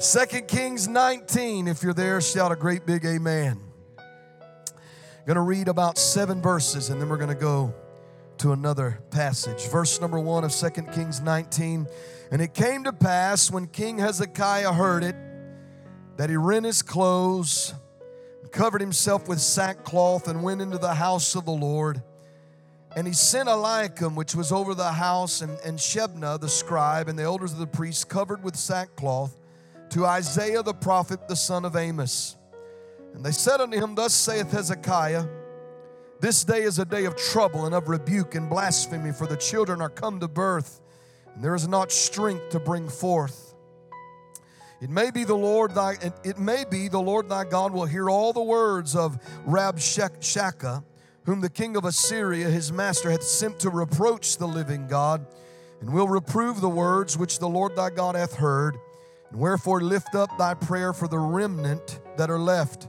2 Kings 19. If you're there, shout a great big amen. Going to read about seven verses and then we're going to go to another passage. Verse number one of 2 Kings 19. And it came to pass when King Hezekiah heard it that he rent his clothes, covered himself with sackcloth, and went into the house of the Lord. And he sent Eliakim, which was over the house, and, and Shebna the scribe, and the elders of the priests, covered with sackcloth to Isaiah the prophet, the son of Amos. And they said unto him, Thus saith Hezekiah, This day is a day of trouble and of rebuke and blasphemy, for the children are come to birth, and there is not strength to bring forth. It may be the Lord thy it may be the Lord thy God will hear all the words of Rabshakeh, whom the king of Assyria, his master, hath sent to reproach the living God, and will reprove the words which the Lord thy God hath heard. And wherefore lift up thy prayer for the remnant that are left.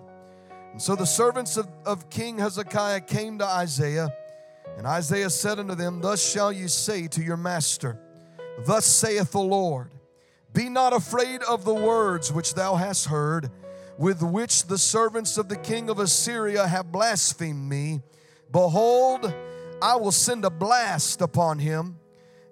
And so the servants of, of King Hezekiah came to Isaiah, and Isaiah said unto them, Thus shall you say to your master, Thus saith the Lord, Be not afraid of the words which thou hast heard, with which the servants of the king of Assyria have blasphemed me. Behold, I will send a blast upon him,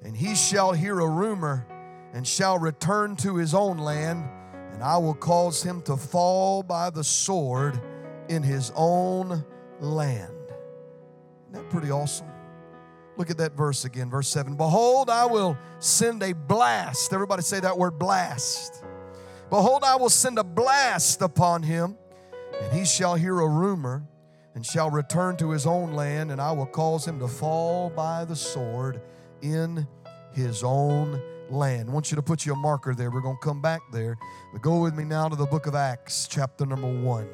and he shall hear a rumor and shall return to his own land, and I will cause him to fall by the sword in his own land. Isn't that pretty awesome? Look at that verse again, verse 7. Behold, I will send a blast. Everybody say that word blast. Behold, I will send a blast upon him, and he shall hear a rumor and shall return to his own land, and I will cause him to fall by the sword in his own land. I want you to put your marker there. We're going to come back there. But go with me now to the book of Acts, chapter number one.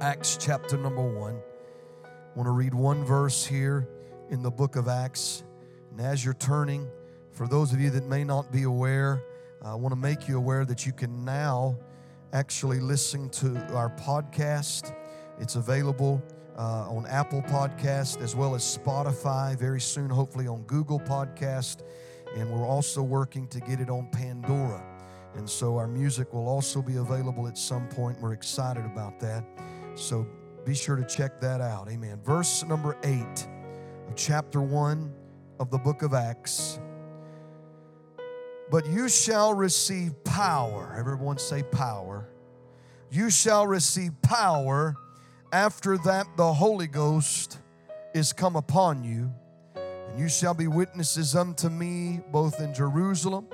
Acts, chapter number one. I want to read one verse here in the book of Acts. And as you're turning, for those of you that may not be aware, I want to make you aware that you can now actually listen to our podcast. It's available uh, on Apple Podcast as well as Spotify, very soon, hopefully, on Google Podcast and we're also working to get it on Pandora. And so our music will also be available at some point. We're excited about that. So be sure to check that out. Amen. Verse number eight of chapter one of the book of Acts. But you shall receive power. Everyone say power. You shall receive power after that the Holy Ghost is come upon you you shall be witnesses unto me both in Jerusalem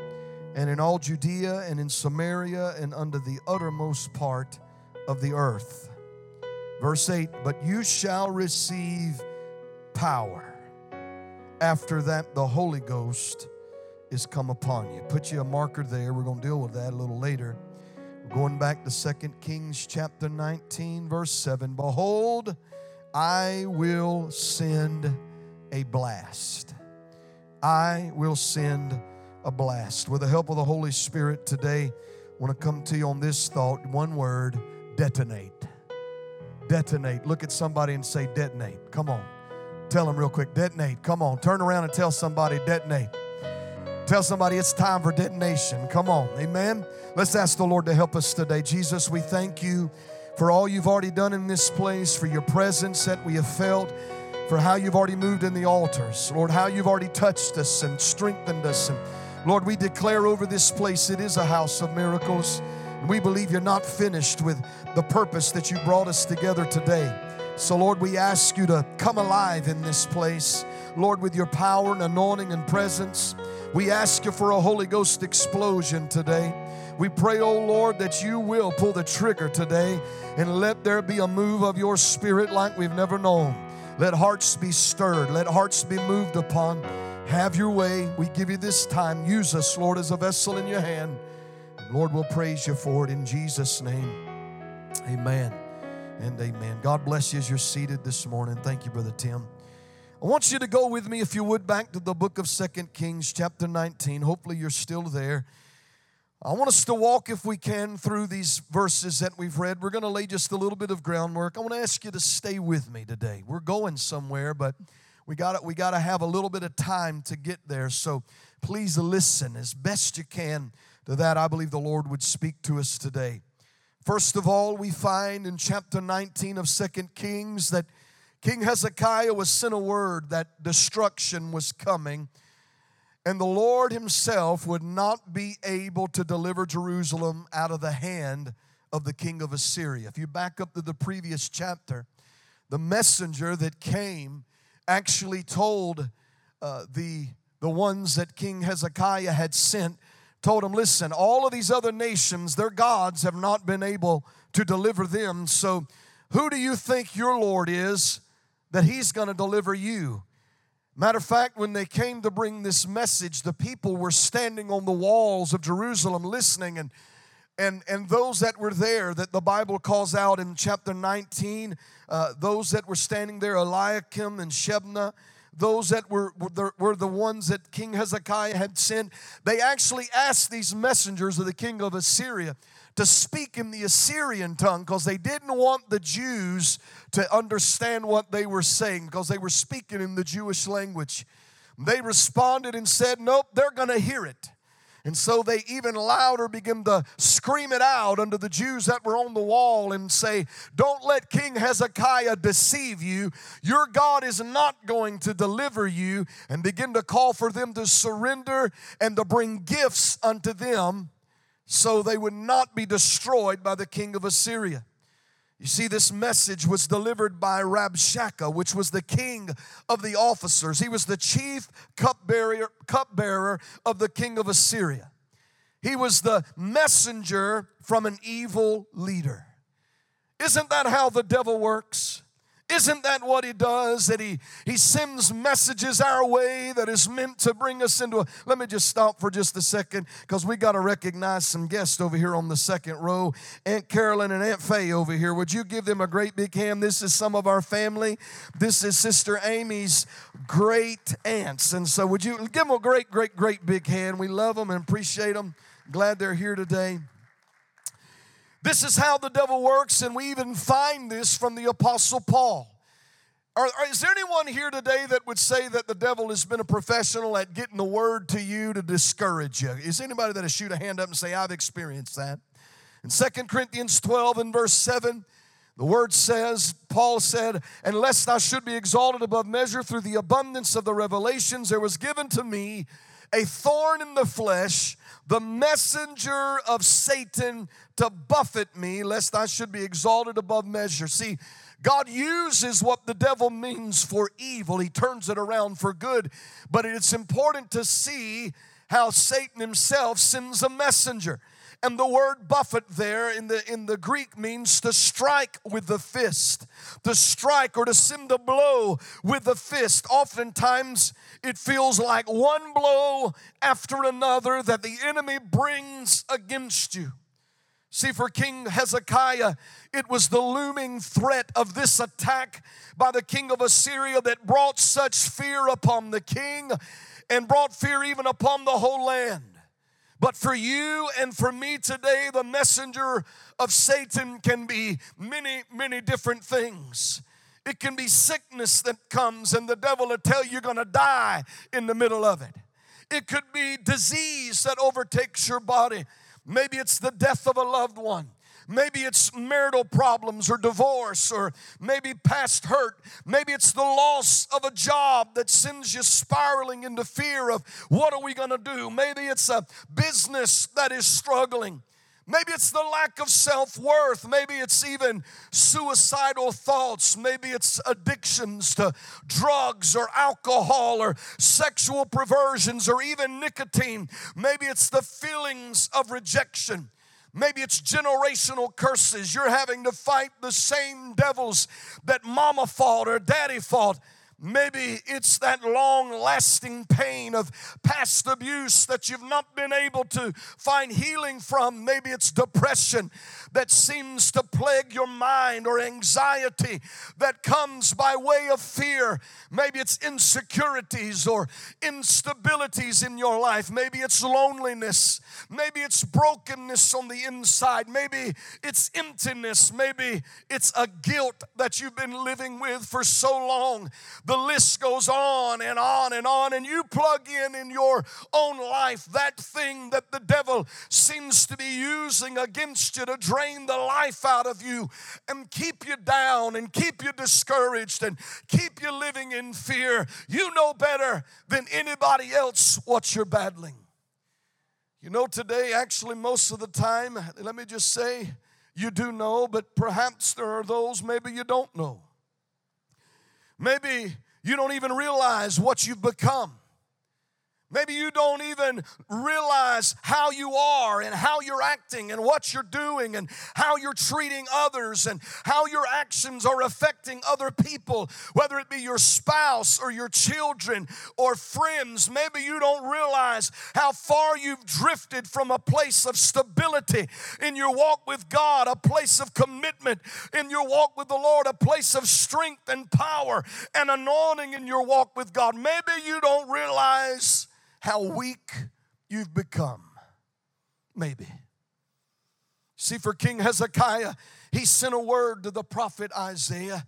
and in all Judea and in Samaria and unto the uttermost part of the earth. Verse 8 But you shall receive power. After that, the Holy Ghost is come upon you. Put you a marker there. We're going to deal with that a little later. Going back to Second Kings chapter 19, verse 7. Behold, I will send a blast. I will send a blast. With the help of the Holy Spirit today, I want to come to you on this thought one word detonate. Detonate. Look at somebody and say, detonate. Come on. Tell them real quick, detonate. Come on. Turn around and tell somebody, detonate. Tell somebody it's time for detonation. Come on. Amen. Let's ask the Lord to help us today. Jesus, we thank you for all you've already done in this place, for your presence that we have felt for how you've already moved in the altars. Lord, how you've already touched us and strengthened us. And Lord, we declare over this place it is a house of miracles. And we believe you're not finished with the purpose that you brought us together today. So, Lord, we ask you to come alive in this place. Lord, with your power and anointing and presence. We ask you for a Holy Ghost explosion today. We pray, oh Lord, that you will pull the trigger today and let there be a move of your spirit like we've never known. Let hearts be stirred. Let hearts be moved upon. Have your way. We give you this time. Use us, Lord, as a vessel in your hand. And Lord, we'll praise you for it in Jesus' name. Amen and amen. God bless you as you're seated this morning. Thank you, Brother Tim. I want you to go with me, if you would, back to the book of Second Kings, chapter 19. Hopefully, you're still there. I want us to walk, if we can, through these verses that we've read. We're going to lay just a little bit of groundwork. I want to ask you to stay with me today. We're going somewhere, but we got we got to have a little bit of time to get there. So please listen as best you can to that, I believe the Lord would speak to us today. First of all, we find in chapter 19 of Second Kings that King Hezekiah was sent a word that destruction was coming, and the Lord Himself would not be able to deliver Jerusalem out of the hand of the king of Assyria. If you back up to the previous chapter, the messenger that came actually told uh, the, the ones that King Hezekiah had sent, told them, listen, all of these other nations, their gods have not been able to deliver them. So who do you think your Lord is that he's going to deliver you? Matter of fact, when they came to bring this message, the people were standing on the walls of Jerusalem listening and and and those that were there that the bible calls out in chapter 19 uh, those that were standing there eliakim and shebna those that were, were the, were the ones that king hezekiah had sent they actually asked these messengers of the king of assyria to speak in the Assyrian tongue because they didn't want the Jews to understand what they were saying because they were speaking in the Jewish language. They responded and said, Nope, they're going to hear it. And so they even louder begin to scream it out unto the Jews that were on the wall and say, Don't let King Hezekiah deceive you. Your God is not going to deliver you. And begin to call for them to surrender and to bring gifts unto them so they would not be destroyed by the king of Assyria. You see, this message was delivered by Rabshakeh, which was the king of the officers. He was the chief cupbearer, of the king of Assyria. He was the messenger from an evil leader. Isn't that how the devil works? Isn't that what he does? That he, he sends messages our way that is meant to bring us into a. Let me just stop for just a second because we got to recognize some guests over here on the second row. Aunt Carolyn and Aunt Faye over here. Would you give them a great big hand? This is some of our family. This is Sister Amy's great aunts. And so, would you give them a great, great, great big hand? We love them and appreciate them. Glad they're here today. This is how the devil works, and we even find this from the Apostle Paul. Are, is there anyone here today that would say that the devil has been a professional at getting the word to you to discourage you? Is anybody that shoot a hand up and say, I've experienced that? In Second Corinthians 12 and verse 7, the word says, Paul said, And lest I should be exalted above measure through the abundance of the revelations, there was given to me a thorn in the flesh, the messenger of Satan to buffet me, lest I should be exalted above measure. See, God uses what the devil means for evil, he turns it around for good. But it's important to see how Satan himself sends a messenger. And the word buffet there in the, in the Greek means to strike with the fist, to strike or to send a blow with the fist. Oftentimes, it feels like one blow after another that the enemy brings against you. See, for King Hezekiah, it was the looming threat of this attack by the king of Assyria that brought such fear upon the king and brought fear even upon the whole land. But for you and for me today, the messenger of Satan can be many, many different things. It can be sickness that comes, and the devil will tell you you're gonna die in the middle of it. It could be disease that overtakes your body. Maybe it's the death of a loved one. Maybe it's marital problems or divorce or maybe past hurt. Maybe it's the loss of a job that sends you spiraling into fear of what are we going to do? Maybe it's a business that is struggling. Maybe it's the lack of self worth. Maybe it's even suicidal thoughts. Maybe it's addictions to drugs or alcohol or sexual perversions or even nicotine. Maybe it's the feelings of rejection. Maybe it's generational curses. You're having to fight the same devils that mama fought or daddy fought. Maybe it's that long lasting pain of past abuse that you've not been able to find healing from. Maybe it's depression that seems to plague your mind or anxiety that comes by way of fear. Maybe it's insecurities or instabilities in your life. Maybe it's loneliness. Maybe it's brokenness on the inside. Maybe it's emptiness. Maybe it's a guilt that you've been living with for so long. The list goes on and on and on. And you plug in in your own life that thing that the devil seems to be using against you to drain the life out of you and keep you down and keep you discouraged and keep you living in fear. You know better than anybody else what you're battling. You know, today, actually, most of the time, let me just say, you do know, but perhaps there are those maybe you don't know. Maybe you don't even realize what you've become. Maybe you don't even realize how you are and how you're acting and what you're doing and how you're treating others and how your actions are affecting other people, whether it be your spouse or your children or friends. Maybe you don't realize how far you've drifted from a place of stability in your walk with God, a place of commitment in your walk with the Lord, a place of strength and power and anointing in your walk with God. Maybe you don't realize how weak you've become. Maybe. See, for King Hezekiah, he sent a word to the prophet Isaiah.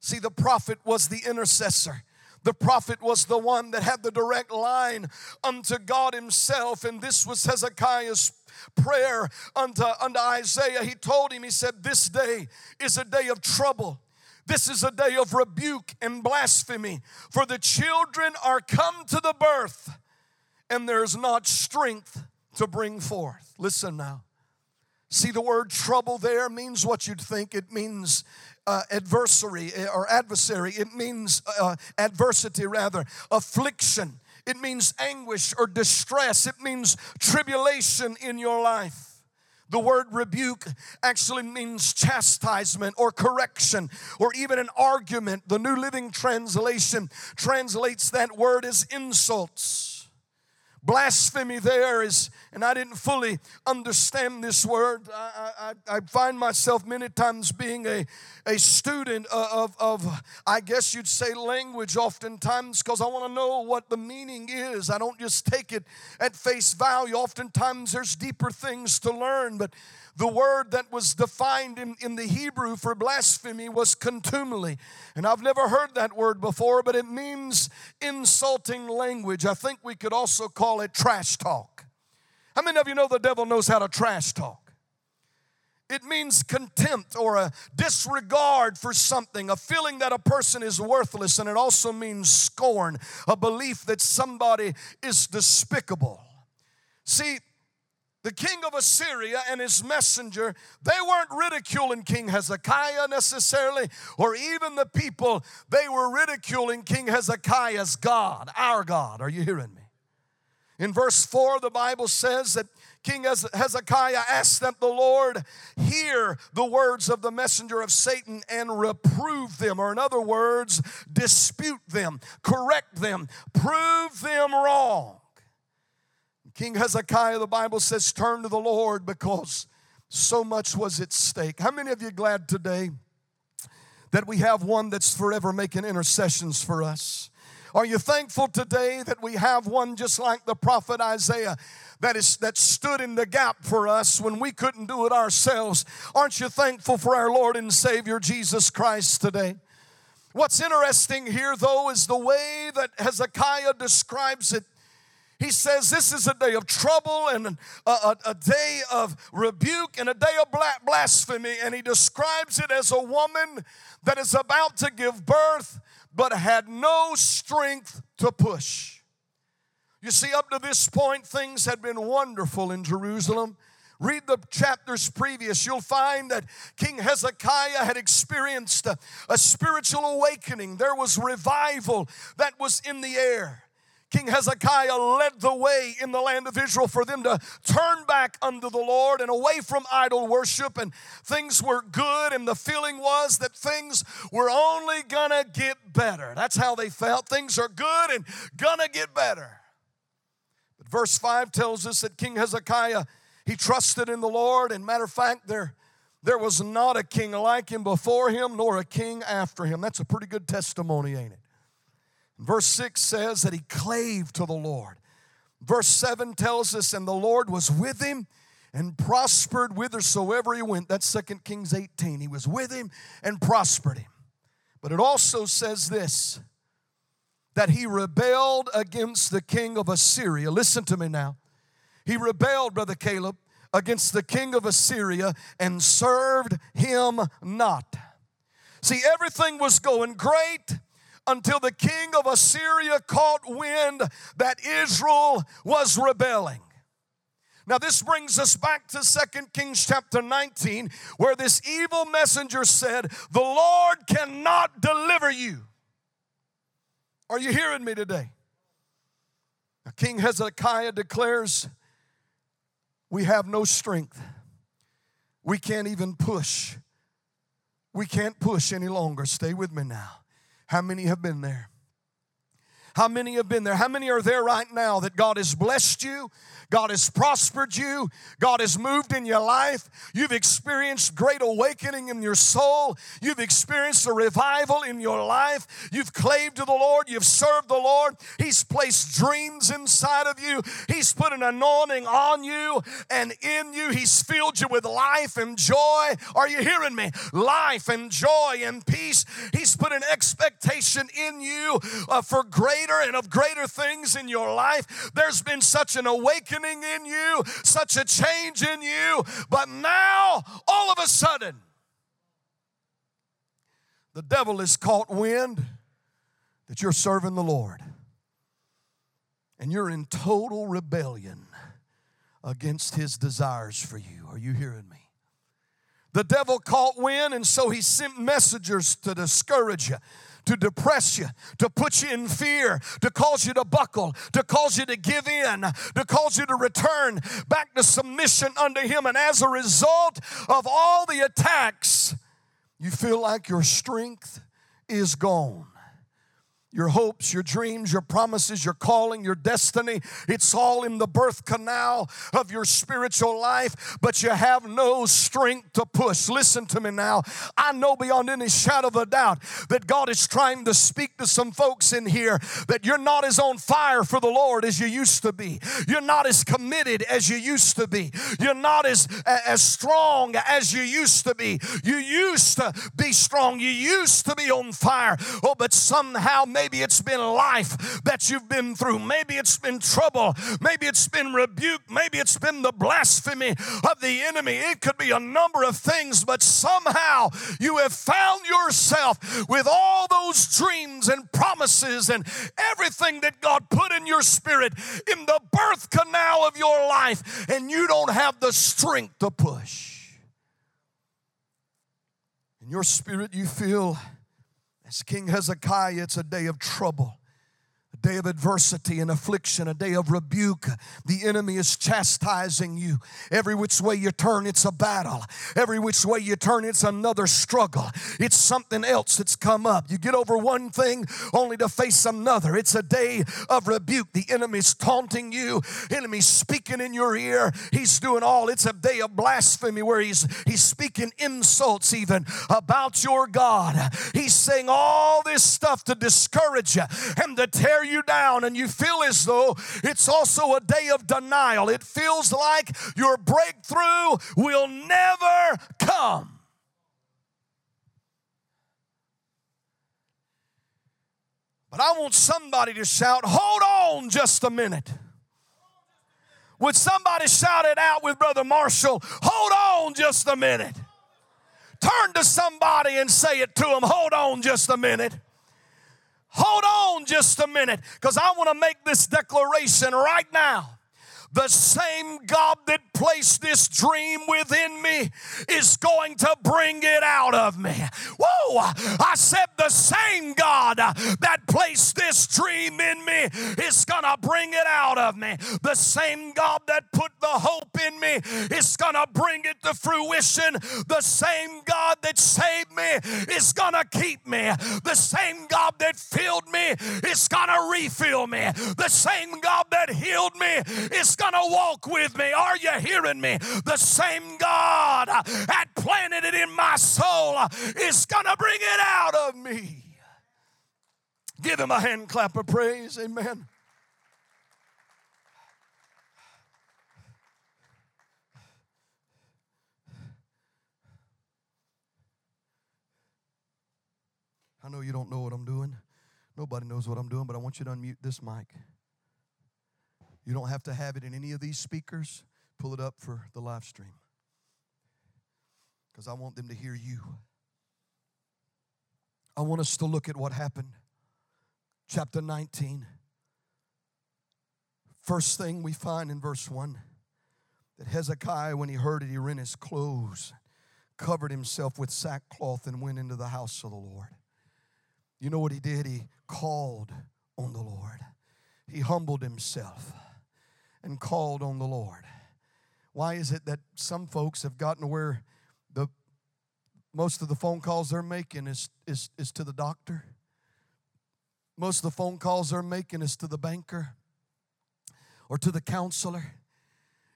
See, the prophet was the intercessor. The prophet was the one that had the direct line unto God Himself, and this was Hezekiah's prayer unto, unto Isaiah. He told him, He said, This day is a day of trouble. This is a day of rebuke and blasphemy, for the children are come to the birth and there's not strength to bring forth. Listen now. See, the word trouble there means what you'd think. It means uh, adversary eh, or adversary. It means uh, adversity, rather, affliction. It means anguish or distress. It means tribulation in your life. The word rebuke actually means chastisement or correction or even an argument. The New Living Translation translates that word as insults. Blasphemy there is, and I didn't fully understand this word. I, I, I find myself many times being a, a student of, of, I guess you'd say, language oftentimes because I want to know what the meaning is. I don't just take it at face value. Oftentimes there's deeper things to learn, but the word that was defined in, in the Hebrew for blasphemy was contumely. And I've never heard that word before, but it means insulting language. I think we could also call it trash talk. How many of you know the devil knows how to trash talk? It means contempt or a disregard for something, a feeling that a person is worthless, and it also means scorn, a belief that somebody is despicable. See, the king of Assyria and his messenger, they weren't ridiculing King Hezekiah necessarily, or even the people. They were ridiculing King Hezekiah's God, our God. Are you hearing me? In verse 4, the Bible says that King Hezekiah asked that the Lord hear the words of the messenger of Satan and reprove them, or in other words, dispute them, correct them, prove them wrong. King Hezekiah, the Bible says, turned to the Lord because so much was at stake. How many of you glad today that we have one that's forever making intercessions for us? Are you thankful today that we have one just like the prophet Isaiah that is that stood in the gap for us when we couldn't do it ourselves? Aren't you thankful for our Lord and Savior Jesus Christ today? What's interesting here though is the way that Hezekiah describes it he says this is a day of trouble and a, a, a day of rebuke and a day of blasphemy. And he describes it as a woman that is about to give birth but had no strength to push. You see, up to this point, things had been wonderful in Jerusalem. Read the chapters previous, you'll find that King Hezekiah had experienced a, a, spiritual awakening. There was revival that was in the air. King Hezekiah led the way in the land of Israel for them to turn back unto the Lord and away from idol worship, and things were good, and the feeling was that things were only gonna get better. That's how they felt. Things are good and gonna get better. But verse 5 tells us that King Hezekiah he trusted in the Lord, and matter of fact, there there was not a king like him before him, nor a king after him. That's a pretty good testimony, ain't it? Verse 6 says that he clave to the Lord. Verse 7 tells us, and the Lord was with him and prospered whithersoever he went. That's 2 Kings 18. He was with him and prospered him. But it also says this that he rebelled against the king of Assyria. Listen to me now. He rebelled, Brother Caleb, against the king of Assyria and served him not. See, everything was going great until the king of Assyria caught wind that Israel was rebelling. Now, this brings us back to Second Kings chapter 19, where this evil messenger said, The Lord cannot deliver you. Are you hearing me today? Now, King Hezekiah declares, We have no strength. We can't even push. We can't push any longer. Stay with me now. How many have been there? How many have been there? How many are there right now that God has blessed you? God has prospered you. God has moved in your life. You've experienced great awakening in your soul. You've experienced a revival in your life. You've claved to the Lord. You've served the Lord. He's placed dreams inside of you. He's put an anointing on you and in you. He's filled you with life and joy. Are you hearing me? Life and joy and peace. He's put an expectation in you uh, for greater and of greater things in your life. There's been such an awakening awakening in you, such a change in you. But now, all of a sudden, the devil has caught wind that you're serving the Lord. And you're in total rebellion against his desires for you. Are you hearing me? The devil caught wind, and so he sent messengers to discourage you to depress you, to put you in fear, to cause you to buckle, to cause you to give in, to cause you to return back to submission unto Him. And as a result of all the attacks, you feel like your strength is gone your hopes, your dreams, your promises, your calling, your destiny. It's all in the birth canal of your spiritual life, but you have no strength to push. Listen to me now. I know beyond any shadow of a doubt that God is trying to speak to some folks in here that you're not as on fire for the Lord as you used to be. You're not as committed as you used to be. You're not as, as strong as you used to be. You used to be strong. You used to be on fire. Oh, but somehow, Maybe it's been life that you've been through. Maybe it's been trouble. Maybe it's been rebuke. Maybe it's been the blasphemy of the enemy. It could be a number of things, but somehow you have found yourself with all those dreams and promises and everything that God put in your spirit in the birth canal of your life, and you don't have the strength to push. In your spirit, you feel as King Hezekiah, it's a day of trouble day of adversity and affliction, a day of rebuke. The enemy is chastising you. Every which way you turn, it's a battle. Every which way you turn, it's another struggle. It's something else that's come up. You get over one thing only to face another. It's a day of rebuke. The enemy's taunting you, enemy's speaking in your ear. He's doing all. It's a day of blasphemy where he's he's speaking insults even about your God. He's saying all this stuff to discourage you and to tear you down and you feel as though it's also a day of denial. It feels like your breakthrough will never come. But I want somebody to shout, Hold on just a minute. Would somebody shout it out with Brother Marshall? Hold on just a minute. Turn to somebody and say it to them. Hold on just a minute. Hold on just a minute because I want to make this declaration right now. The same God that placed this dream within me is going to bring it out of me. Whoa! I said the same God that placed this dream in me is going to bring it out of me. The same God that put the hope in me is going to bring it to fruition. The same God that saved me is going to keep me. The same God that filled me is going to refill me. The same God that healed me is going to walk with me. Are you hearing me? The same God that planted it in my soul is going to bring it out of me. Give him a hand clap of praise. Amen. I know you don't know what I'm doing. Nobody knows what I'm doing, but I want you to unmute this mic. You don't have to have it in any of these speakers. Pull it up for the live stream. Because I want them to hear you. I want us to look at what happened. Chapter 19. First thing we find in verse 1 that Hezekiah, when he heard it, he rent his clothes, covered himself with sackcloth, and went into the house of the Lord. You know what he did? He called on the Lord. He humbled himself and called on the Lord. Why is it that some folks have gotten to where the most of the phone calls they're making is, is, is to the doctor? Most of the phone calls they're making is to the banker or to the counselor.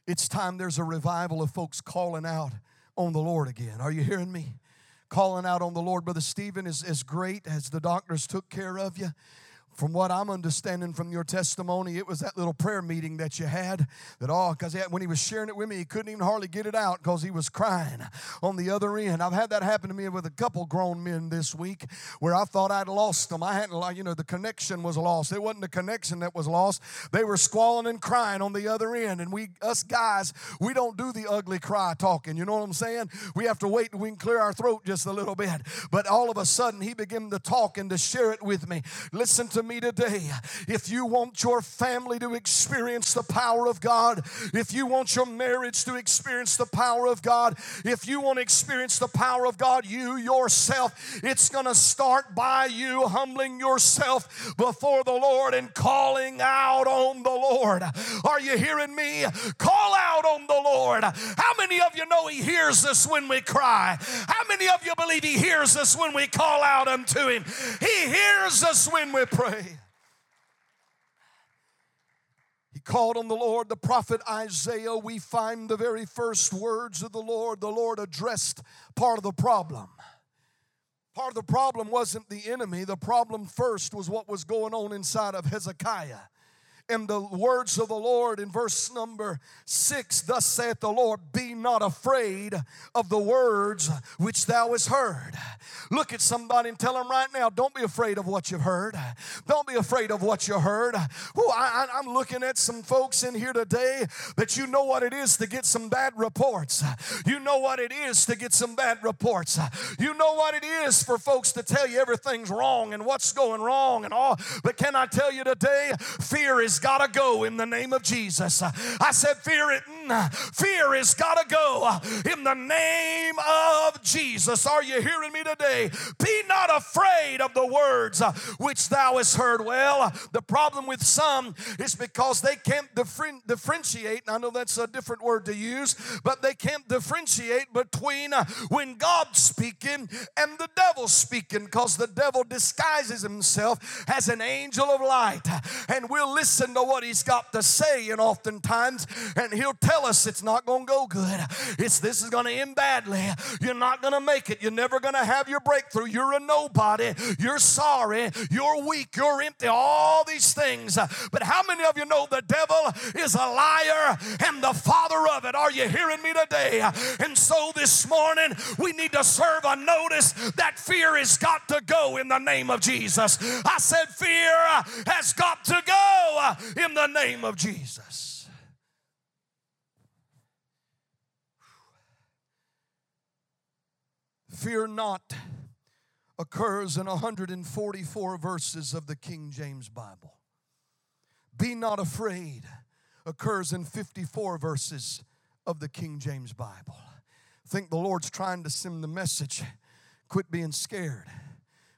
It's time there's a revival of folks calling out on the Lord again. Are you hearing me? Calling out on the Lord. Brother Stephen is as great as the doctors took care of you from what I'm understanding from your testimony, it was that little prayer meeting that you had. That oh, all, because when he was sharing it with me, he couldn't even hardly get it out because he was crying on the other end. I've had that happen to me with a couple grown men this week where I thought I'd lost them. I hadn't, you know, the connection was lost. It wasn't the connection that was lost. They were squalling and crying on the other end. And we, us guys, we don't do the ugly cry talking. You know what I'm saying? We have to wait till we can clear our throat just a little bit. But all of a sudden, he began to talk and to share it with me. Listen to me today. If you want your family to experience the power of God, if you want your marriage to experience the power of God, if you want to experience the power of God, you yourself, it's going to start by you humbling yourself before the Lord and calling out on the Lord. Are you hearing me? Call out on the Lord. How many of you know He hears us when we cry? How many of you believe He hears us when we call out unto Him? He hears us when we pray called on the Lord, the prophet Isaiah, we find the very first words of the Lord. The Lord addressed part of the problem. Part of the problem wasn't the enemy, the problem first was what was going on inside of Hezekiah in the words of the Lord in verse number six Thus saith the Lord, Be not afraid of the words which thou hast heard. Look at somebody and tell them right now, Don't be afraid of what you've heard. Don't be afraid of what you heard. Ooh, I, I'm looking at some folks in here today that you know what it is to get some bad reports. You know what it is to get some bad reports. You know what it is for folks to tell you everything's wrong and what's going wrong and all. But can I tell you today, fear is got to go in the name of Jesus. I said, Fear it, fear is got to go in the name of Jesus. Are you hearing me today? Be not afraid of the words which thou hast heard. Well, the problem with some is because they can't differentiate. I know that's a different word to use, but they can't differentiate between when God's speaking and the devil speaking because the devil disguises himself as an angel of light. And we'll listen to what he's got to say, and oftentimes, and he'll tell us it's not going to go good. It's this is going to end badly. You're not going to make it. You're never going to have your breakthrough. You're a nobody. You're sorry. You're weak. You're empty. All these things. But how many of you know the devil is a liar and the father of it? Are you hearing me today? And so this morning, we need to serve a notice that fear has got to go in the name of Jesus. I said, fear has got to go in the name of Jesus. Fear not occurs in 144 verses of the King James Bible. Be not afraid occurs in 54 verses of the King James Bible. I think the Lord's trying to send the message quit being scared,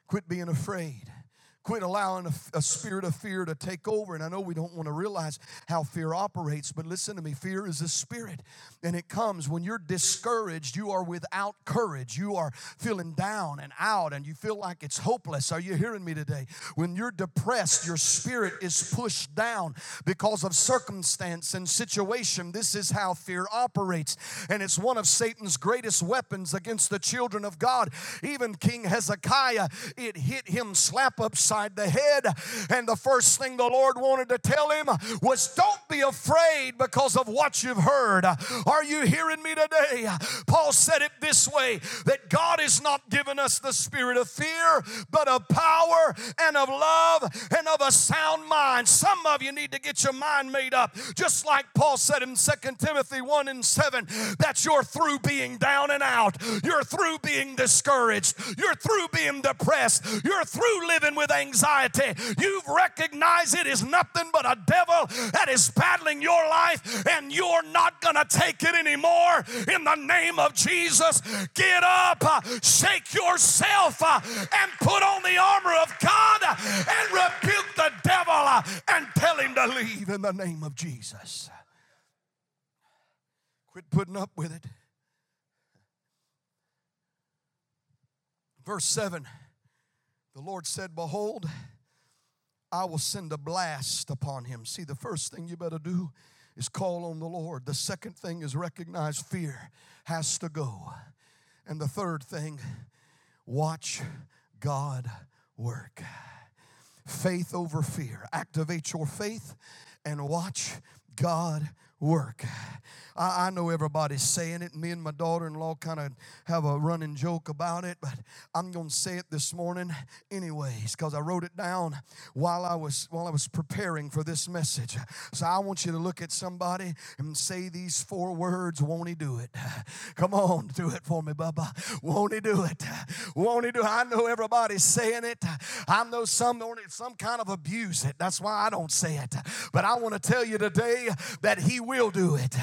quit being afraid. Quit allowing a, a, spirit of fear to take over. And I know we don't want to realize how fear operates, but listen to me fear is a spirit. And it comes when you're discouraged, you are without courage. You are feeling down and out, and you feel like it's hopeless. Are you hearing me today? When you're depressed, your spirit is pushed down because of circumstance and situation. This is how fear operates. And it's one of Satan's greatest weapons against the children of God. Even King Hezekiah, it hit him slap upside upside the head. And the first thing the Lord wanted to tell him was, Don't be afraid because of what you've heard. Are you hearing me today? Paul said it this way that God has not given us the spirit of fear, but of power and of love and of a sound mind. Some of you need to get your mind made up, just like Paul said in 2 Timothy 1 and 7 that you're through being down and out, you're through being discouraged, you're through being depressed, you're through living with anxiety. You've recognized it is nothing but a devil that is battling your life, and you're not going to take it anymore. In the name of Jesus, get up, uh, shake yourself, uh, and put on the armor of God and rebuke the devil uh, and tell him to leave in the name of Jesus. Quit putting up with it. Verse 7 The Lord said, Behold, I will send a blast upon him. See, the first thing you better do is call on the Lord. The second thing is recognize fear has to go. And the third thing, watch God work. Faith over fear. Activate your faith and watch God work. I, know everybody's saying it. Me and my daughter in law kind of have a running joke about it, but I'm going to say it this morning anyways because I wrote it down while I was while I was preparing for this message. So I want you to look at somebody and say these four words, won't he do it? Come on, do it for me, Bubba. Won't he do it? Won't he do it? I know everybody's saying it. I know some some kind of abuse it. That's why I don't say it. But I want to tell you today that he will do it.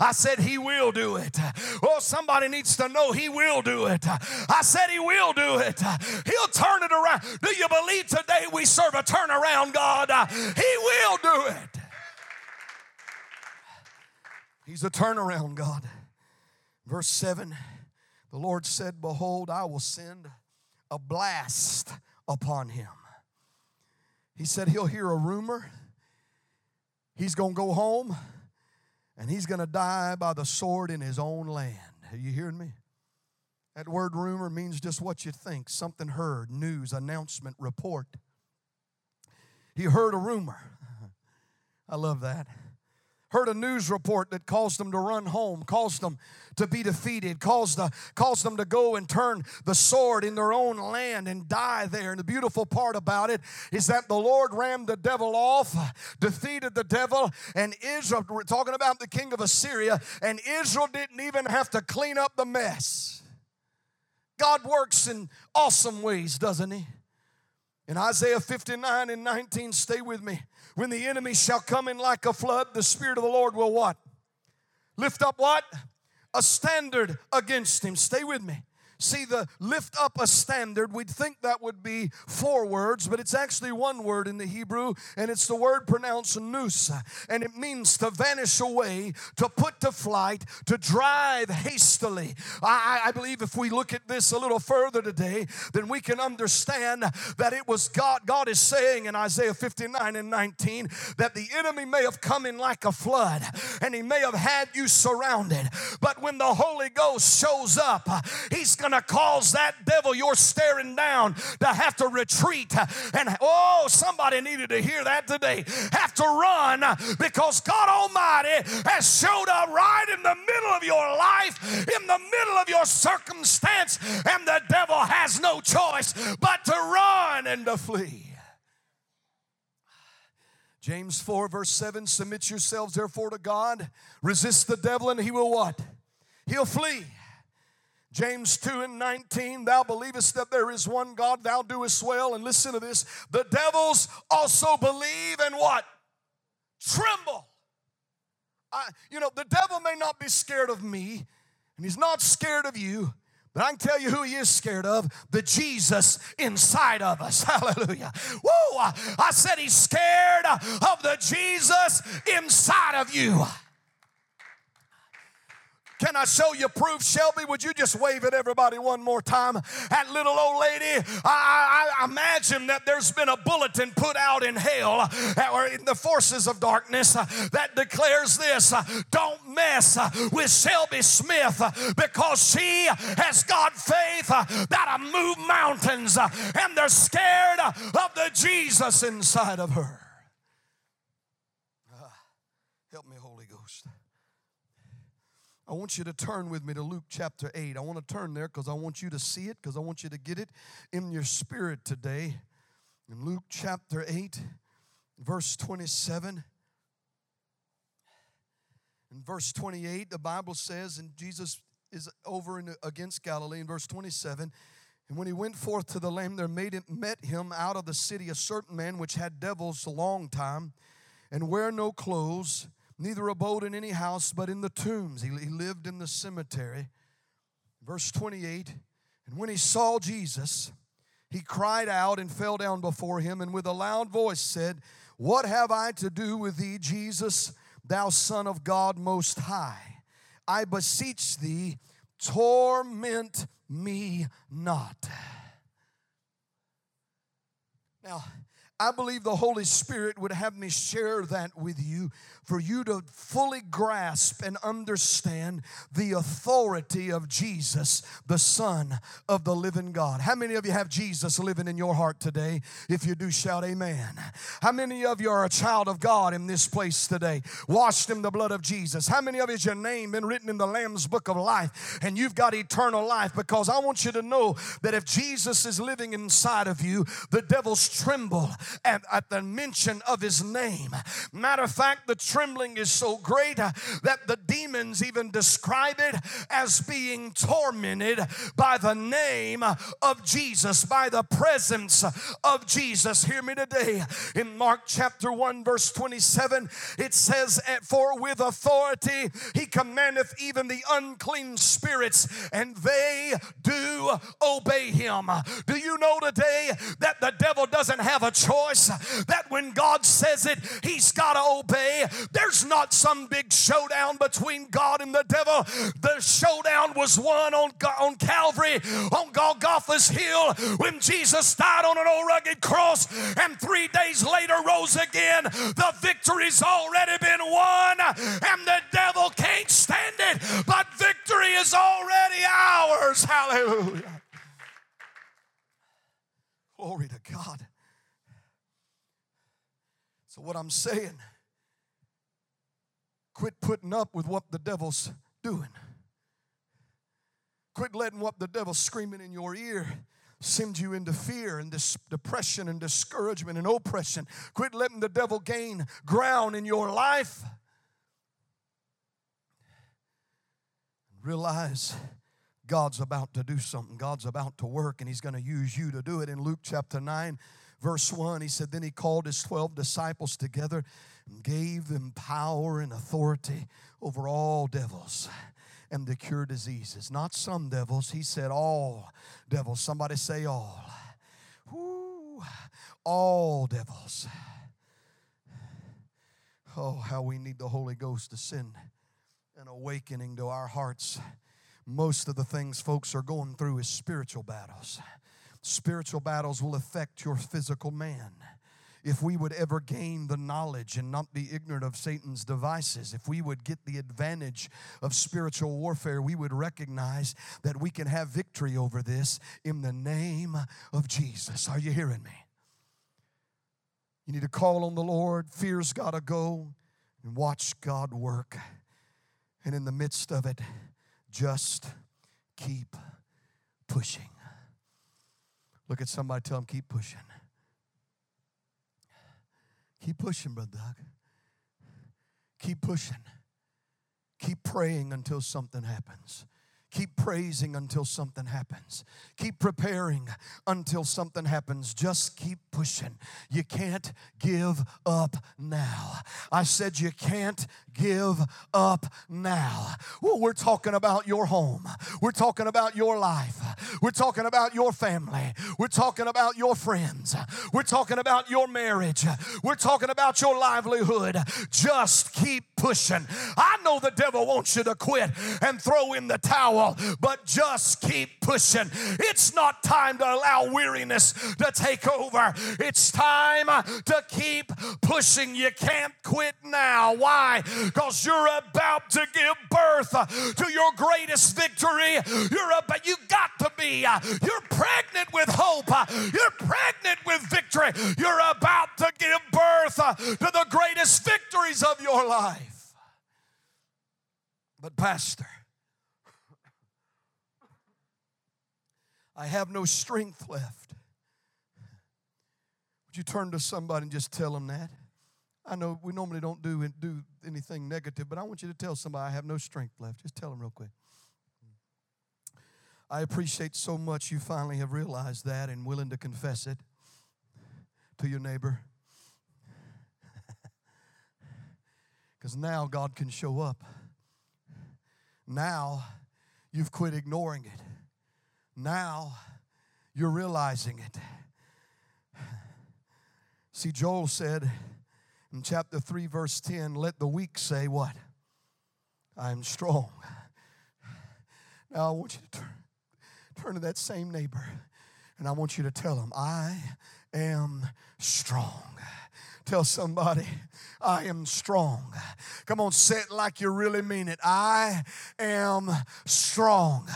I said, He will do it. Oh, somebody needs to know He will do it. I said, He will do it. He'll turn it around. Do you believe today we serve a turnaround God? He will do it. He's a turnaround God. Verse 7 the Lord said, Behold, I will send a blast upon him. He said he'll hear a rumor. He's going to go home and he's going to die by the sword in his own land. Are you hearing me? That word rumor means just what you think something heard, news, announcement, report. He heard a rumor. I love that heard a news report that caused them to run home, caused them to be defeated, caused, the, caused them to go and turn the sword in their own land and die there. And the beautiful part about it is that the Lord rammed the devil off, defeated the devil, and Israel, we're talking about the king of Assyria, and Israel didn't even have to clean up the mess. God works in awesome ways, doesn't He? In Isaiah 59 and 19, stay with me. When the enemy shall come in like a flood, the Spirit of the Lord will what? Lift up what? A standard against him. Stay with me. See, the lift up a standard, we'd think that would be four words, but it's actually one word in the Hebrew, and it's the word pronounced nous. And it means to vanish away, to put to flight, to drive hastily. I, I believe if we look at this a little further today, then we can understand that it was God. God is saying in Isaiah 59 and 19 that the enemy may have come in like a flood and he may have had you surrounded, but when the Holy Ghost shows up, he's going going to cause that devil you're staring down to have to retreat. And oh, somebody needed to hear that today. Have to run because God Almighty has showed up right in the middle of your life, in the middle of your circumstance, and the devil has no choice but to run and to flee. James 4, verse 7 Submit yourselves therefore to God, resist the devil, and he will what? He'll flee. James 2 and 19, thou believest that there is one God, thou doest well. And listen to this the devils also believe and what? Tremble. I, you know, the devil may not be scared of me, and he's not scared of you, but I can tell you who he is scared of the Jesus inside of us. Hallelujah. Whoa, I said he's scared of the Jesus inside of you. Can I show you proof, Shelby? Would you just wave at everybody one more time? That little old lady, I, I imagine that there's been a bulletin put out in hell uh, or in the forces of darkness uh, that declares this uh, don't mess with Shelby Smith because she has got faith that'll move mountains and they're scared of the Jesus inside of her. Help me, Holy Ghost. I want you to turn with me to Luke chapter 8. I want to turn there because I want you to see it, because I want you to get it in your spirit today. In Luke chapter 8, verse 27. In verse 28, the Bible says, and Jesus is over in, against Galilee in verse 27. And when he went forth to the land, there made met him out of the city a certain man which had devils a long time, and wear no clothes, neither abode in any house, but in the tombs. He, he lived in the cemetery. Verse 28 And when he saw Jesus, he cried out and fell down before him, and with a loud voice said, What have I to do with thee, Jesus, thou Son of God Most High? I beseech thee, torment me not. Now, I believe the Holy Spirit would have me share that with you for you to fully grasp and understand the authority of Jesus, the Son of the living God. How many of you have Jesus living in your heart today? If you do, shout amen. How many of you are a child of God in this place today? Washed in the blood of Jesus. How many of you has your name been written in the Lamb's book of life and you've got eternal life? Because I want you to know that if Jesus is living inside of you, the devils tremble at, at the mention of his name. Matter of fact, the trembling is so great uh, that the demons even describe it as being tormented by the name of Jesus, by the presence of Jesus. Hear me today. In Mark chapter 1, verse 27, it says, For with authority he commandeth even the unclean spirits, and they do obey him. Do you know today that the devil doesn't have a choice? That when God says it, he's got to obey. There's not some big showdown between God and the devil. The showdown was won on, on Calvary, on Golgotha's hill, when Jesus died on an old rugged cross and three days later rose again. The victory's already been won, and the devil can't stand it, but victory is already ours. Hallelujah. Glory to God. So, what I'm saying Quit putting up with what the devil's doing. Quit letting what the devil's screaming in your ear send you into fear and this depression and discouragement and oppression. Quit letting the devil gain ground in your life. Realize God's about to do something. God's about to work, and He's going to use you to do it. In Luke chapter 9, verse 1, He said, Then He called His 12 disciples together and gave them power and authority over all devils and to cure diseases. Not some devils, he said all devils. Somebody say all. Woo, all devils. Oh, how we need the Holy Ghost to send an awakening to our hearts. Most of the things folks are going through is spiritual battles. Spiritual battles will affect your physical man if we would ever gain the knowledge and not be ignorant of Satan's devices, if we would get the advantage of spiritual warfare, we would recognize that we can have victory over this in the name of Jesus. Are you hearing me? You need to call on the Lord. Fear's got to go and watch God work. And in the midst of it, just keep pushing. Look at somebody, tell them, keep pushing. Keep pushing, Brother Doug. Keep pushing. Keep praying until something happens. Keep praising until something happens. Keep preparing until something happens. Just keep pushing. You can't give up now. I said you can't give up now. Well, we're talking about your home. We're talking about your life. We're talking about your family. We're talking about your friends. We're talking about your marriage. We're talking about your livelihood. Just keep pushing. I know the devil wants you to quit and throw in the towel, but just keep pushing. It's not time to allow weariness to take over. It's time to keep pushing. You can't quit now. Why? Because you're about to give birth to your greatest victory. You're about, you got to be. You're pregnant with hope. You're pregnant with victory. You're about to give birth to the greatest victories of your life. But, Pastor, I have no strength left. Would you turn to somebody and just tell them that? I know we normally don't do, do anything negative, but I want you to tell somebody I have no strength left. Just tell them real quick. I appreciate so much you finally have realized that and willing to confess it to your neighbor. Because now God can show up. Now you've quit ignoring it. Now you're realizing it. See, Joel said in chapter 3, verse 10, let the weak say, What? I am strong. Now I want you to turn, turn to that same neighbor and I want you to tell him, I am strong. Tell somebody, I am strong. Come on, say it like you really mean it. I am strong.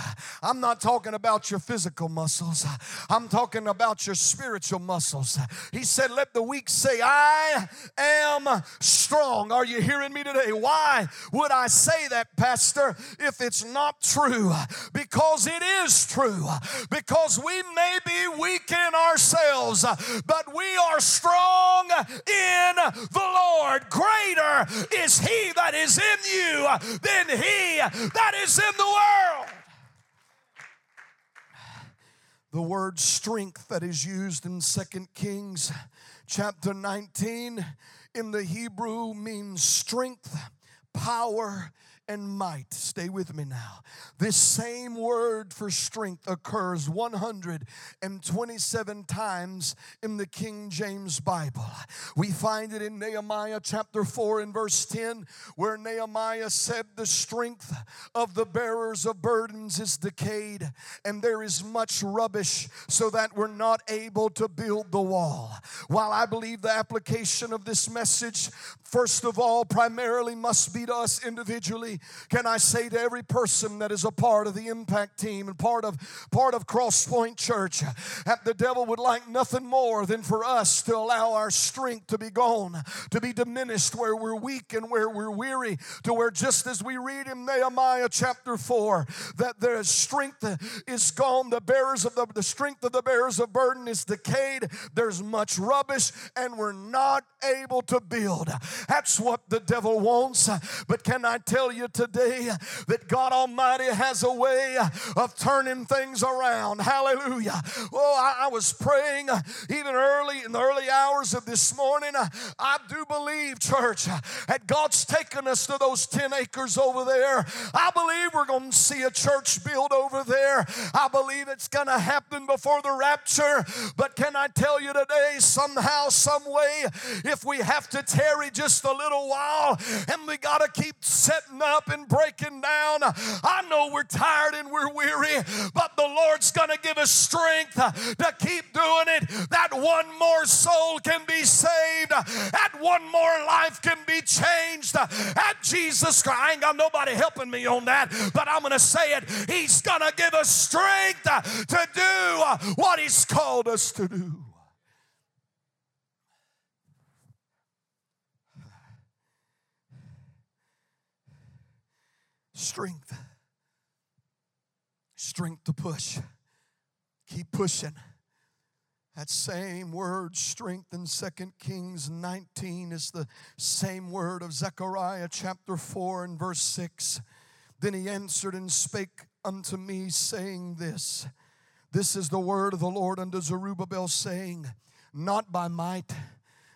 I'm not talking about your physical muscles, I'm talking about your spiritual muscles. He said, Let the weak say, I am strong. Are you hearing me today? Why would I say that, Pastor, if it's not true? Because it is true. Because we may be weak in ourselves, but we are strong in the Lord. Greater is He that is in you than He that is in the world. The word strength that is used in Second Kings chapter 19 in the Hebrew means strength, power, and might. Stay with me now. This same word for strength occurs 127 times in the King James Bible. We find it in Nehemiah chapter 4 and verse 10, where Nehemiah said, The strength of the bearers of burdens is decayed, and there is much rubbish, so that we're not able to build the wall. While I believe the application of this message, first of all, primarily must be to us individually can I say to every person that is a part of the impact team and part of part of Crosspoint Church that the devil would like nothing more than for us to allow our strength to be gone, to be diminished where we're weak and where we're weary, to where just as we read in Nehemiah chapter 4 that their strength is gone, the bearers of the, the strength of the bearers of burden is decayed, there's much rubbish, and we're not able to build. That's what the devil wants. But can I tell you? today that God Almighty has a way of turning things around. Hallelujah. Oh, I, I was praying even early in the early hours of this morning. I do believe, church, that God's taken us to those 10 acres over there. I believe we're going to see a church built over there. I believe it's going to happen before the rapture. But can I tell you today, somehow, some way, if we have to tarry just a little while and we got to keep setting up up and breaking down. I know we're tired and we're weary, but the Lord's going to give us strength to keep doing it. That one more soul can be saved, that one more life can be changed. At Jesus Christ, I ain't got nobody helping me on that, but I'm going to say it. He's going to give us strength to do what He's called us to do. Strength. Strength to push. Keep pushing. That same word, strength, in 2 Kings 19 is the same word of Zechariah chapter 4 and verse 6. Then he answered and spake unto me, saying this This is the word of the Lord unto Zerubbabel, saying, Not by might,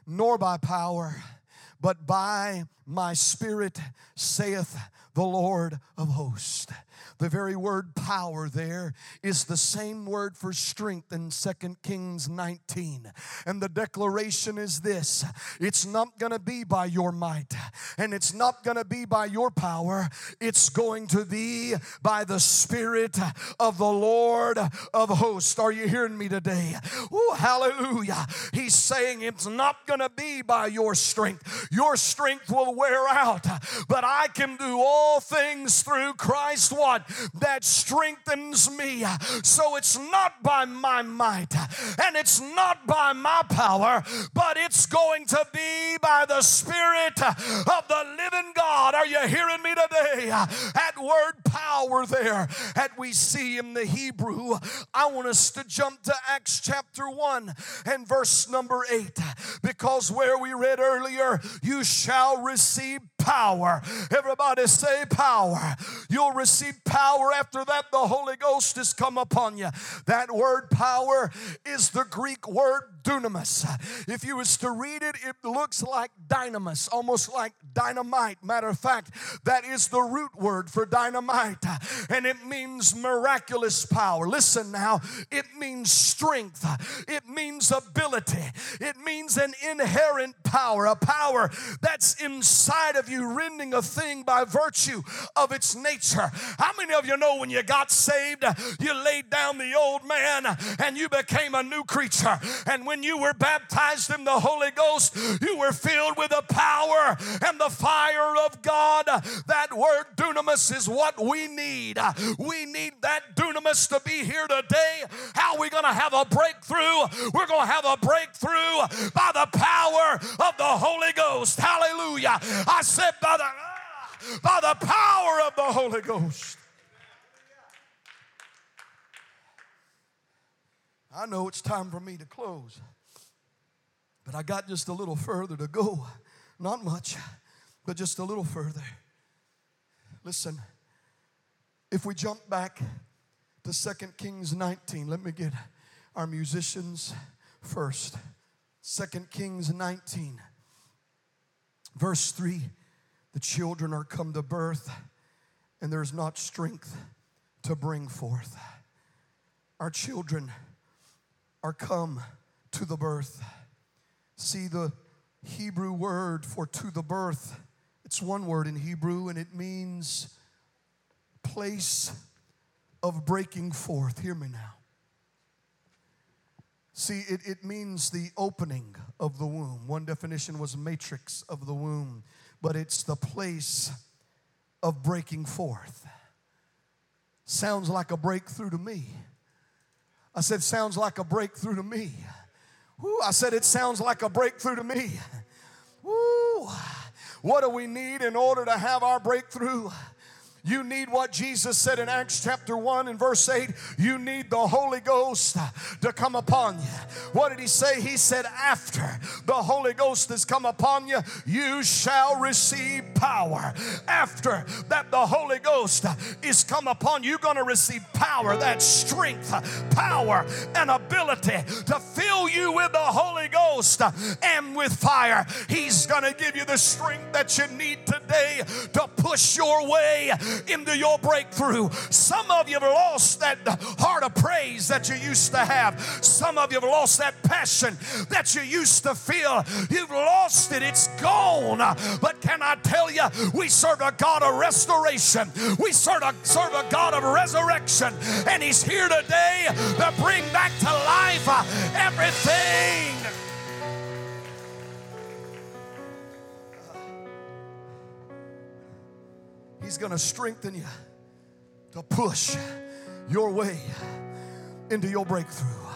nor by power, but by my spirit, saith the Lord of hosts. The very word power there is the same word for strength in 2 Kings 19. And the declaration is this it's not going to be by your might, and it's not going to be by your power, it's going to be by the Spirit of the Lord of hosts. Are you hearing me today? Oh, hallelujah. He's saying it's not going to be by your strength. Your strength will wear out, but I can do all things through Christ what? that strengthens me. So it's not by my might and it's not by my power, but it's going to be by the Spirit of the living God. Are you hearing me today? That word power there that we see in the Hebrew, I want us to jump to Acts chapter 1 and verse number 8 because where we read earlier, you shall receive power. Everybody say power. You'll receive power after that. The Holy Ghost has come upon you. That word power is the Greek word dunamis. If you was to read it, it looks like dynamis, almost like dynamite. Matter of fact, that is the root word for dynamite, and it means miraculous power. Listen now, it means strength, it means ability, it means an inherent power, a power that's inside of you, rending a thing by virtue of its nature. How many of you know when you got saved, you laid down the old man and you became a new creature? And when when you were baptized in the Holy Ghost, you were filled with the power and the fire of God. That word dunamis is what we need. We need that dunamis to be here today. How are we going to have a breakthrough? We're going to have a breakthrough by the power of the Holy Ghost. Hallelujah. I said by the, by the power of the Holy Ghost. I know it's time for me to close, but I got just a little further to go. Not much, but just a little further. Listen, if we jump back to 2 Kings 19, let me get our musicians first. 2 Kings 19, verse 3 the children are come to birth, and there's not strength to bring forth. Our children are come to the birth. See the Hebrew word for to the birth. It's one word in Hebrew and it means place of breaking forth. Hear me now. See, it, it means the opening of the womb. One definition was matrix of the womb, but it's the place of breaking forth. Sounds like a breakthrough to me. I said, sounds like a breakthrough to me. Woo, I said, it sounds like a breakthrough to me. Woo. What do we need in order to have our breakthrough? You need what Jesus said in Acts chapter 1 and verse 8. You need the Holy Ghost to come upon you. What did he say? He said, After the Holy Ghost has come upon you, you shall receive power. After that, the Holy Ghost is come upon you, you're going to receive power, that strength, power, and ability to fill you with the Holy Ghost and with fire. He's going to give you the strength that you need today to push your way into your breakthrough. Some of you have lost that heart of praise that you used to have. Some of you have lost that passion that you used to feel. You've lost it, it's gone. But can I tell you, we serve a God of restoration, we serve a, serve a God of resurrection, and He's here today to bring back to life uh, everything. He's going to strengthen you to push your way into your breakthrough.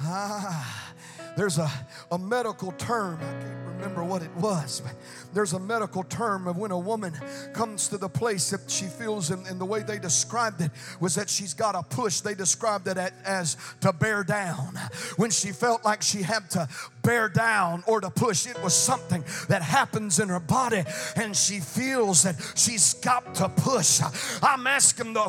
Ah, there's a, a medical term, I can't remember what it was, but there's a medical term of when a woman comes to the place that she feels, and, and the way they described it was that she's got a push. They described it as to bear down. When she felt like she had to bear down or to push. It was something that happens in her body, and she feels that she's got to push. I'm asking the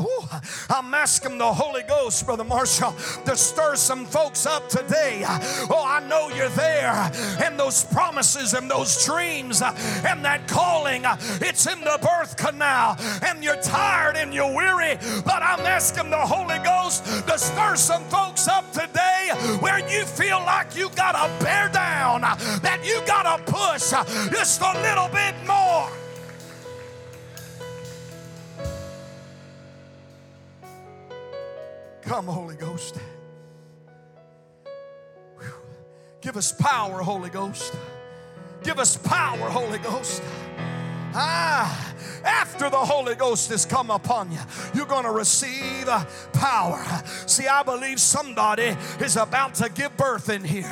I'm asking the Holy Ghost, Brother Marshall, to stir some folks up today. Oh, I know you're there, and those promises and those dreams and that calling. It's in the birth canal, and you're tired and you're weary. But I'm asking the Holy Ghost to stir some folks up today where you feel like you got to bear down, that you got to push just a little bit more. Come, Holy Ghost. Give us power, Holy Ghost. Give us power, Holy Ghost. Ah, after the Holy Ghost has come upon you, you're going to receive uh, power. See, I believe somebody is about to give birth in here.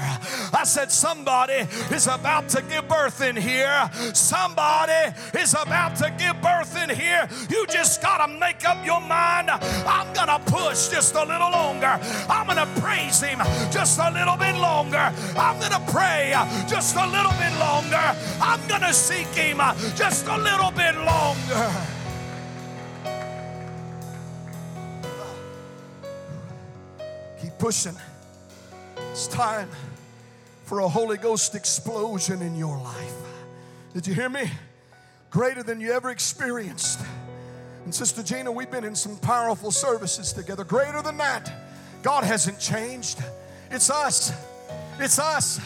I said, somebody is about to give birth in here. Somebody is about to give birth in here. You just got to make up your mind. I'm going to push just a little longer. I'm going to praise Him just a little bit longer. I'm going to pray just a little bit longer. I'm going to seek Him just a little bit longer. Keep pushing. It's time for a Holy Ghost explosion in your life. Did you hear me? Greater than you ever experienced. And Sister Gina, we've been in some powerful services together. Greater than that. God hasn't changed. It's us. It's us.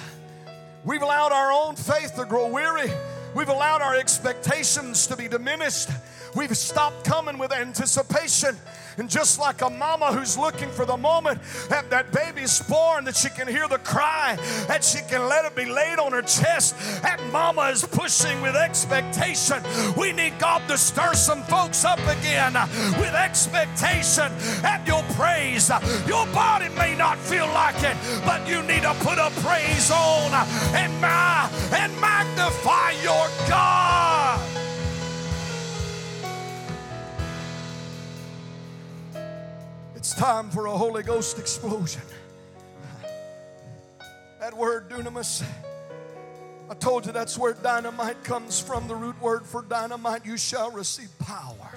We've allowed our own faith to grow weary. We've allowed our expectations to be diminished. We've stopped coming with anticipation. And just like a mama who's looking for the moment that that baby's born, that she can hear the cry, that she can let it be laid on her chest, that mama is pushing with expectation. We need God to stir some folks up again with expectation and your praise. Your body may not feel like it, but you need to put a praise on and, and magnify your God. It's time for a Holy Ghost explosion. That word dunamis, I told you that's where dynamite comes from, the root word for dynamite. You shall receive power.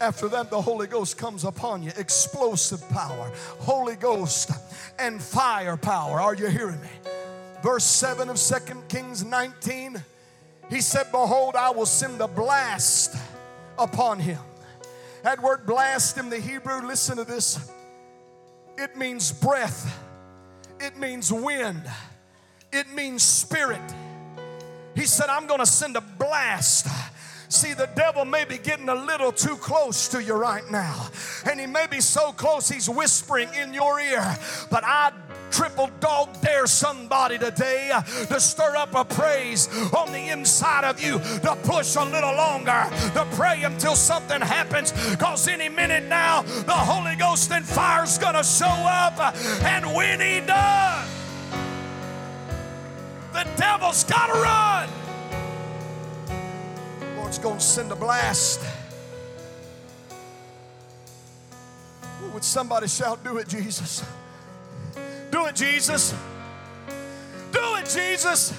After that, the Holy Ghost comes upon you. Explosive power, Holy Ghost, and fire power. Are you hearing me? Verse 7 of 2 Kings 19, he said, Behold, I will send a blast upon him that word blast in the Hebrew, listen to this. It means breath, it means wind, it means spirit. He said, I'm going to send a blast. See, the devil may be getting a little too close to you right now. And he may be so close, he's whispering in your ear. But I triple dog dare somebody today to stir up a praise on the inside of you, to push a little longer, to pray until something happens. Because any minute now, the Holy Ghost and fire's going to show up. And when He does, the devil's got to run. Going to send a blast. Would somebody shout, Do it, Jesus? Do it, Jesus. Do it, Jesus.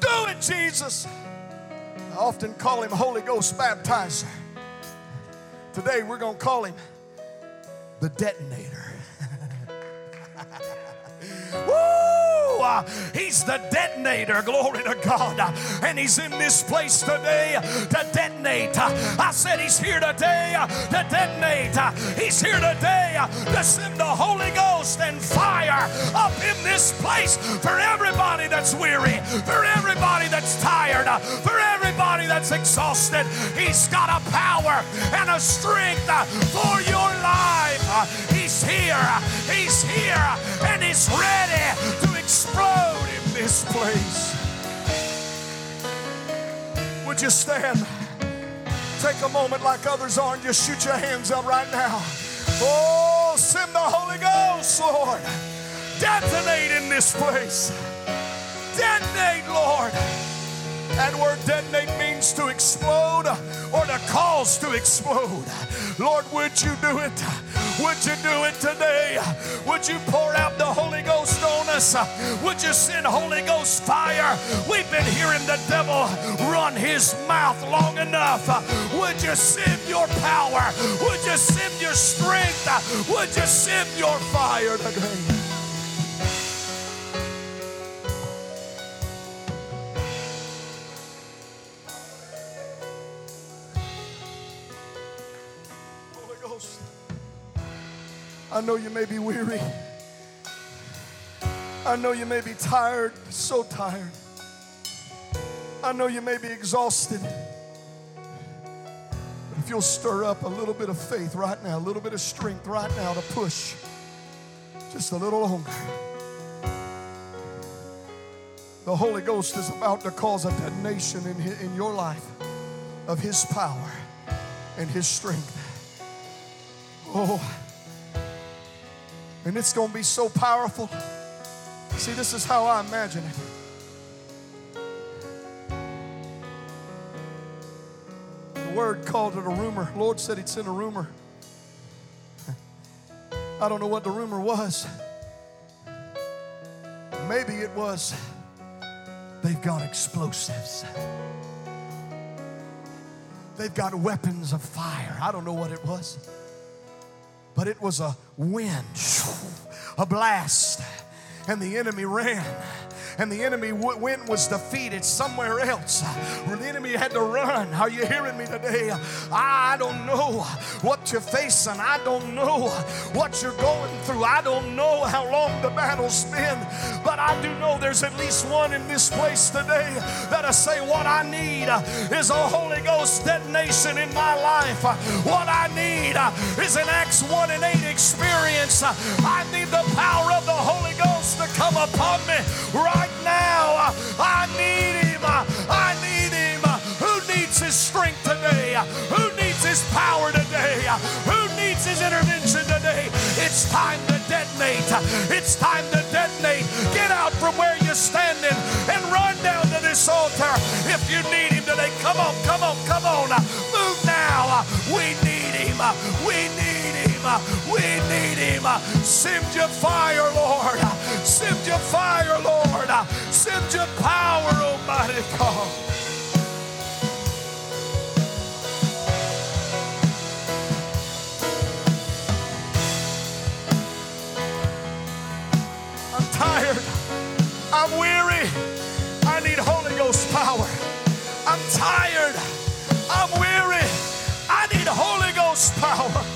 Do it, Jesus. I often call him Holy Ghost baptizer. Today we're going to call him the detonator. Woo! He's the detonator, glory to God. And He's in this place today to detonate. I said He's here today to detonate. He's here today to send the Holy Ghost and fire up in this place for everybody that's weary, for everybody that's tired, for everybody that's exhausted. He's got a power and a strength for your life. He's here. He's here. And He's ready explode in this place. Would you stand? Take a moment like others are and just shoot your hands up right now. Oh, send the Holy Ghost, Lord. Detonate in this place. Detonate, Lord. That word detonate means to explode or to cause to explode. Lord, would you do it? Would you do it today? Would you pour out would you send Holy Ghost fire? We've been hearing the devil run his mouth long enough. Would you send your power? Would you send your strength? Would you send your fire today? I know you may be weary. I know you may be tired, so tired. I know you may be exhausted. But if you'll stir up a little bit of faith right now, a little bit of strength right now to push just a little longer, the Holy Ghost is about to cause a detonation in, hi- in your life of His power and His strength. Oh, and it's going to be so powerful. See, this is how I imagine it. The word called it a rumor. Lord said He'd send a rumor. I don't know what the rumor was. Maybe it was they've got explosives. They've got weapons of fire. I don't know what it was. But it was a wind, a blast, and the enemy ran. And the enemy w- went was defeated somewhere else. Where the enemy had to run. Are you hearing me today? I don't know what you're facing. I don't know what you're going through. I don't know how long the battle's been. But I do know there's at least one in this place today that i say, What I need is a Holy Ghost detonation in my life. What I need is an Acts 1 and 8 experience. I need the power of the Holy Ghost come upon me right now. I need Him. I need Him. Who needs His strength today? Who needs His power today? Who needs His intervention today? It's time to detonate. It's time to detonate. Get out from where you're standing and run down to this altar if you need Him today. Come on, come on, come on. Move now. We need Him. We need him. We need him. Send your fire, Lord. Send your fire, Lord. Send your power, Almighty God. I'm tired. I'm weary. I need Holy Ghost power. I'm tired. I'm weary. I need Holy Ghost power.